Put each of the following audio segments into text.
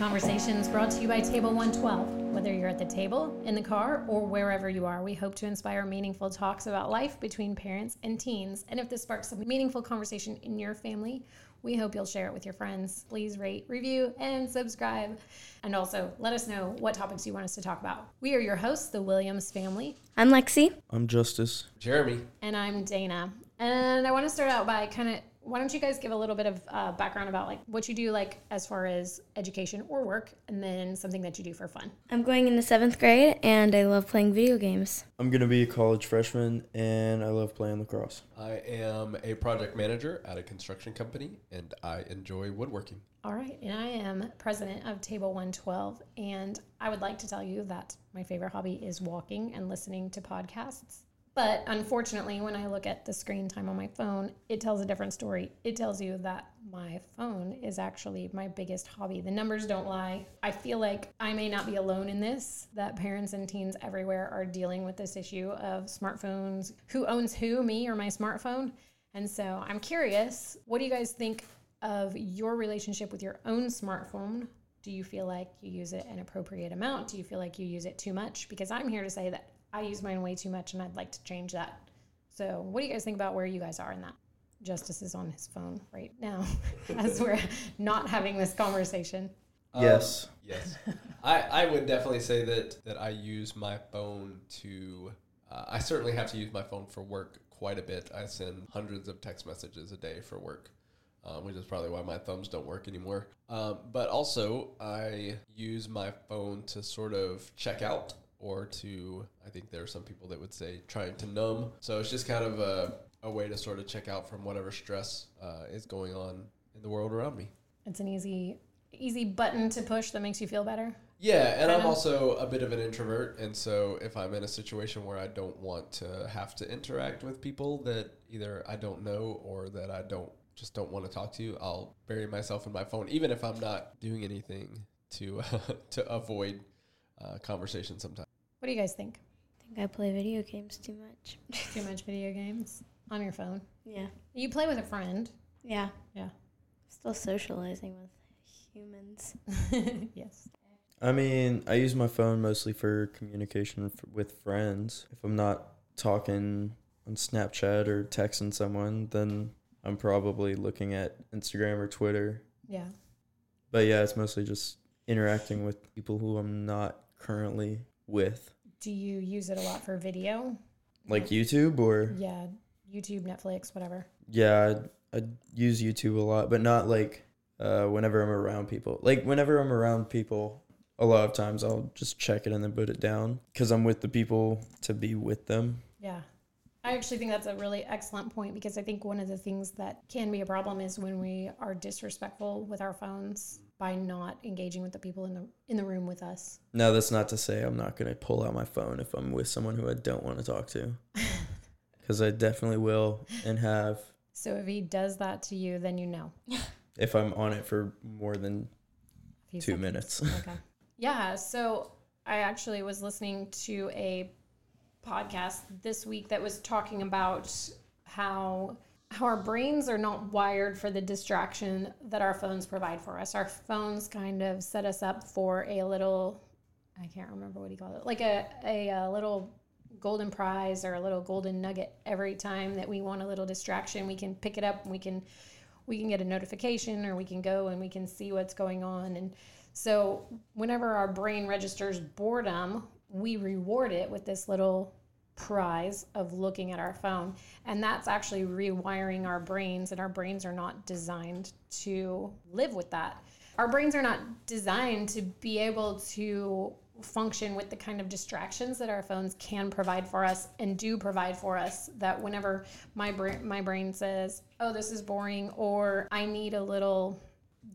Conversations brought to you by Table 112. Whether you're at the table, in the car, or wherever you are, we hope to inspire meaningful talks about life between parents and teens. And if this sparks a meaningful conversation in your family, we hope you'll share it with your friends. Please rate, review, and subscribe. And also let us know what topics you want us to talk about. We are your hosts, the Williams family, I'm Lexi. I'm Justice. Jeremy. and I'm Dana. And I want to start out by kind of why don't you guys give a little bit of uh, background about like what you do like as far as education or work, and then something that you do for fun. I'm going into seventh grade and I love playing video games. I'm gonna be a college freshman, and I love playing lacrosse. I am a project manager at a construction company and I enjoy woodworking. All right, and I am president of Table 112, and I would like to tell you that my favorite hobby is walking and listening to podcasts. But unfortunately, when I look at the screen time on my phone, it tells a different story. It tells you that my phone is actually my biggest hobby. The numbers don't lie. I feel like I may not be alone in this, that parents and teens everywhere are dealing with this issue of smartphones. Who owns who, me or my smartphone? And so I'm curious, what do you guys think of your relationship with your own smartphone? Do you feel like you use it an appropriate amount? Do you feel like you use it too much? Because I'm here to say that I use mine way too much and I'd like to change that. So, what do you guys think about where you guys are in that? Justice is on his phone right now as we're not having this conversation. Yes. Yes. I, I would definitely say that, that I use my phone to, uh, I certainly have to use my phone for work quite a bit. I send hundreds of text messages a day for work. Um, which is probably why my thumbs don't work anymore. Um, but also, I use my phone to sort of check out or to, I think there are some people that would say trying to numb. So it's just kind of a, a way to sort of check out from whatever stress uh, is going on in the world around me. It's an easy easy button to push that makes you feel better. Yeah, and I'm also a bit of an introvert, and so if I'm in a situation where I don't want to have to interact with people that either I don't know or that I don't just don't want to talk to, I'll bury myself in my phone, even if I'm not doing anything to to avoid uh, conversation. Sometimes. What do you guys think? I think I play video games too much. Too much video games on your phone? yeah. You play with a friend. Yeah. Yeah. Still socializing with humans. yes. I mean, I use my phone mostly for communication f- with friends. If I'm not talking on Snapchat or texting someone, then I'm probably looking at Instagram or Twitter. Yeah. But yeah, it's mostly just interacting with people who I'm not currently with, Do you use it a lot for video? like YouTube or Yeah, YouTube, Netflix, whatever. Yeah, I I use YouTube a lot, but not like uh, whenever I'm around people. Like whenever I'm around people, a lot of times I'll just check it and then put it down because I'm with the people to be with them. Yeah. I actually think that's a really excellent point because I think one of the things that can be a problem is when we are disrespectful with our phones by not engaging with the people in the in the room with us. Now that's not to say I'm not gonna pull out my phone if I'm with someone who I don't want to talk to, because I definitely will and have So if he does that to you, then you know. if I'm on it for more than two seconds. minutes. Okay. Yeah. So I actually was listening to a podcast this week that was talking about how our brains are not wired for the distraction that our phones provide for us. Our phones kind of set us up for a little I can't remember what he called it. Like a a, uh little golden prize or a little golden nugget every time that we want a little distraction, we can pick it up and we can we can get a notification or we can go and we can see what's going on and so whenever our brain registers boredom, we reward it with this little prize of looking at our phone. And that's actually rewiring our brains, and our brains are not designed to live with that. Our brains are not designed to be able to function with the kind of distractions that our phones can provide for us and do provide for us that whenever my brain my brain says oh this is boring or i need a little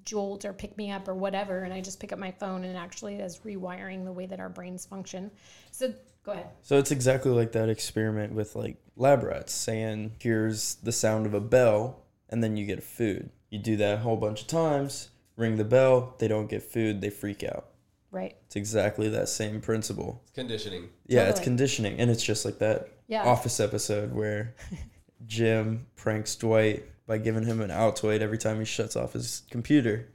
jolt or pick me up or whatever and i just pick up my phone and it actually is rewiring the way that our brains function so go ahead So it's exactly like that experiment with like lab rats saying, here's the sound of a bell, and then you get food. You do that a whole bunch of times, ring the bell, they don't get food, they freak out. right It's exactly that same principle. It's conditioning. Yeah, it's conditioning. And it's just like that yeah office episode where Jim pranks Dwight by giving him an Altoid every time he shuts off his computer.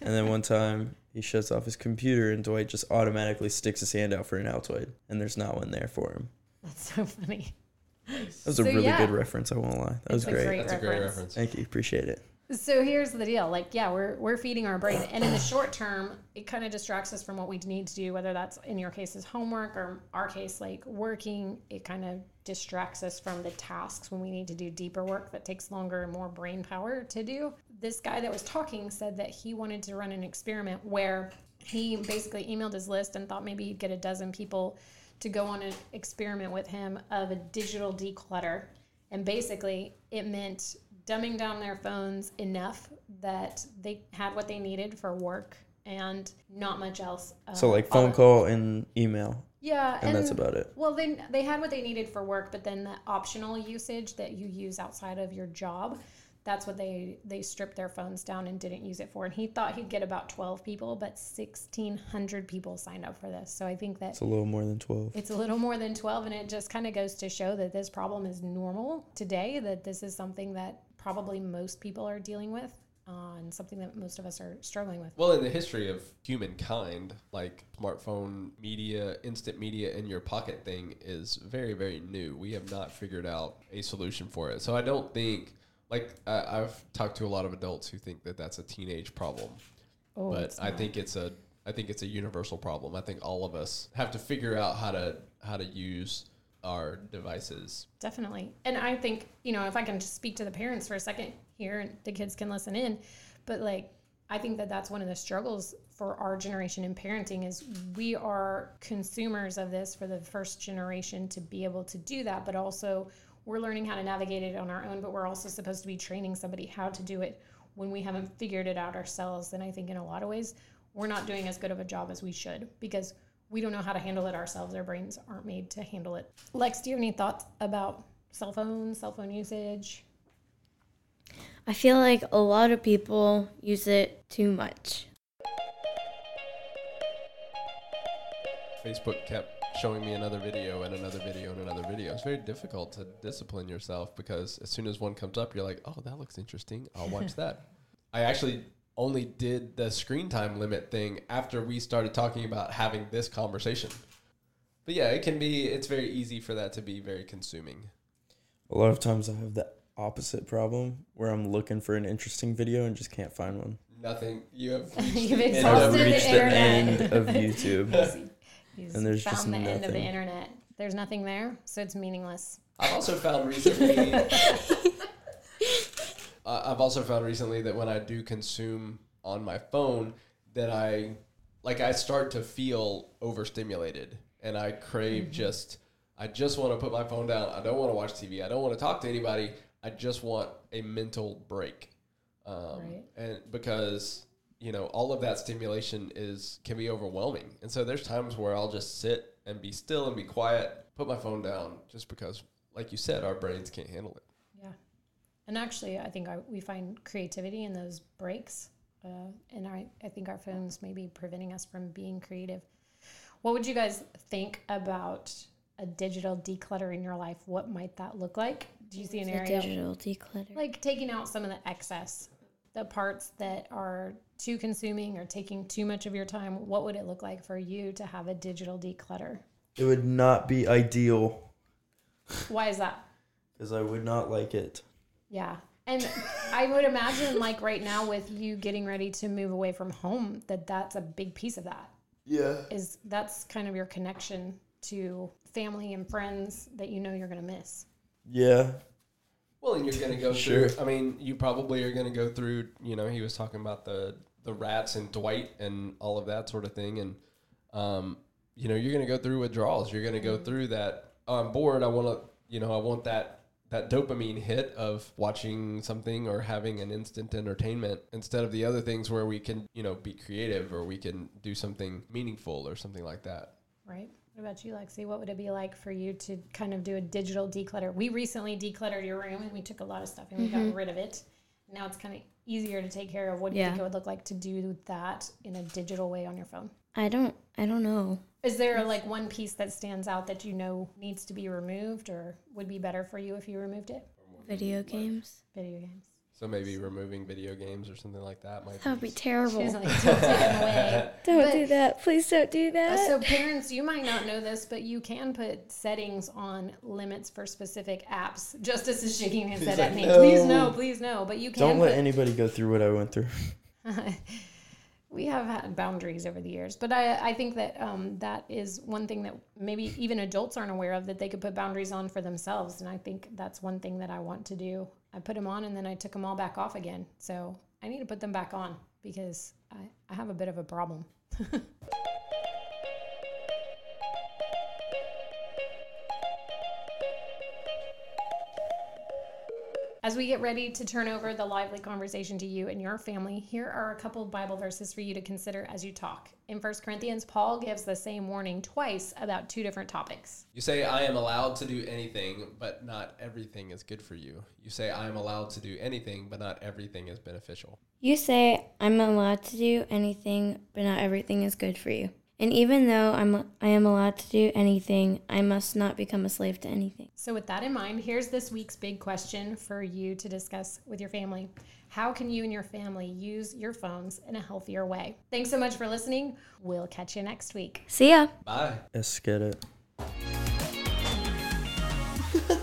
And then one time he shuts off his computer, and Dwight just automatically sticks his hand out for an Altoid, and there's not one there for him. That's so funny. That was a really yeah. good reference. I won't lie. That was It's a great. great That's a great reference. reference. Thank you. Appreciate it. So here's the deal. Like, yeah, we're we're feeding our brain, and in the short term, it kind of distracts us from what we need to do. Whether that's in your case is homework, or our case like working, it kind of distracts us from the tasks when we need to do deeper work that takes longer and more brain power to do. This guy that was talking said that he wanted to run an experiment where he basically emailed his list and thought maybe he'd get a dozen people to go on an experiment with him of a digital declutter. And basically, it meant dumbing down their phones enough that they had what they needed for work and not much else. Uh, So like phone call and email, Yeah, and that's about it. well, they they had what they needed for work, but then the optional usage that you use outside of your job, that's what they they stripped their phones down and didn't use it for. And he thought he'd get about twelve people, but sixteen hundred people signed up for this. So I think that It's a little more than twelve. it's a little more than 12 and it just kind of goes to show that this problem is normal today that this is something that probably most people are dealing with uh, and something that most of us are struggling with Well, in the history of humankind, like smartphone media, instant media in your pocket thing is very, very new. We have not figured out a solution for it. So I don't think, like, I, I've talked to a lot of adults who think that that's a teenage problem, oh, but I think it's a, I think it's a universal problem. I think all of us have to figure out how to how to use our devices. definitely and i think you know if i can just speak to the parents for a second here and the kids can listen in but like i think that that's one of the struggles for our generation in parenting is we are consumers of this for the first generation to be able to do that but also we're learning how to navigate it on our own but we're also supposed to be training somebody how to do it when we haven't figured it out ourselves and i think in a lot of ways we're not doing as good of a job as we should because we don't know how to handle it ourselves. Our brains aren't made to handle it. Lex, do you have any thoughts about cell phones, cell phone usage? I feel like a lot of people use it too much. Facebook kept showing me another video and another video and another video. It's very difficult to discipline yourself because as soon as one comes up, you're like, oh, that looks interesting. I'll watch that. I actually only did the screen time limit thing after we started talking about having this conversation. But yeah, it can be, it's very easy for that to be very consuming. A lot of times I have the opposite problem where I'm looking for an interesting video and just can't find one. Nothing, you have. You've reached the I've end of- exhausted the reached the end of YouTube. He's And there's found just the end of the internet. There's nothing there, so it's meaningless. I've also found recently. Uh, I've also found recently that when I do consume on my phone, that I like I start to feel overstimulated, and I crave just. I just want to put my phone down. I don't want to watch TV. I don't want to talk to anybody. I just want a mental break, um, Right. and because you know all of that stimulation is can be overwhelming, and so there's times where I'll just sit and be still and be quiet, put my phone down, just because, like you said, our brains can't handle it. Yeah. And actually, I think I, we find creativity in those breaks. Uh, and I, I think our phones may be preventing us from being creative. What would you guys think about a digital declutter in your life? What might that look like? Do you see an The area digital declutter. like taking out some of the excess, the parts that are too consuming or taking too much of your time? What would it look like for you to have a digital declutter? It would not be ideal Why is that? because I would not like it. Yeah. And I would imagine, like right now, with you getting ready to move away from home, that that's a big piece of that. Yeah. Is that's kind of your connection to family and friends that you know you're going to miss. Yeah. Well, and you're going to go Sure. through. I mean, you probably are going to go through. You know, he was talking about the the rats and Dwight and all of that sort of thing, and um, you know, you're going to go through withdrawals. You're going to go through that. Oh, I'm bored. I want to. You know, I want that that dopamine hit of watching something or having an instant entertainment instead of the other things where we can, you know, be creative or we can do something meaningful or something like that. Right. What about you, Lexi? What would it be like for you to kind of do a digital declutter? We recently decluttered your room and we took a lot of stuff and we got mm-hmm. rid of it. Now it's kind of easier to take care of. What do you think it would look like to do that in a digital way on your phone? I don't I don't know. Is there like one piece that stands out that you know needs to be removed or would be better for you if you removed it? Video games. Video games. So maybe removing video games or something like that might That would be She's terrible. like, don't take them away. Don't But- do that. Please don't do that. So, parents, you might not know this, but you can put settings on limits for specific apps. Justice is shaking his head like, at me. Please "No." no, please no. But you can Don't let put, anybody go through what I went through. we have had boundaries over the years, but I, I think that um, that is one thing that maybe even adults aren't aware of that they could put boundaries on for themselves. And I think that's one thing that I want to do. I put them on and then I took them all back off again. So I need to put them back on because I, I have a bit of a problem. As we get ready to turn over the lively conversation to you and your family, here are a couple of Bible verses for you to consider as you talk. In 1 Corinthians, Paul gives the same warning twice about two different topics. You say, I am allowed to do anything, but not everything is good for you. You say, I am allowed to do anything, but not everything is beneficial. You say I'm allowed to do anything, but not everything is good for you. And even though I'm I am allowed to do anything, I must not become a slave to anything. So with that in mind, here's this week's big question for you to discuss with your family. How can you and your family use your phones in a healthier way? Thanks so much for listening. We'll catch you next week. See ya. Bye. Let's get it.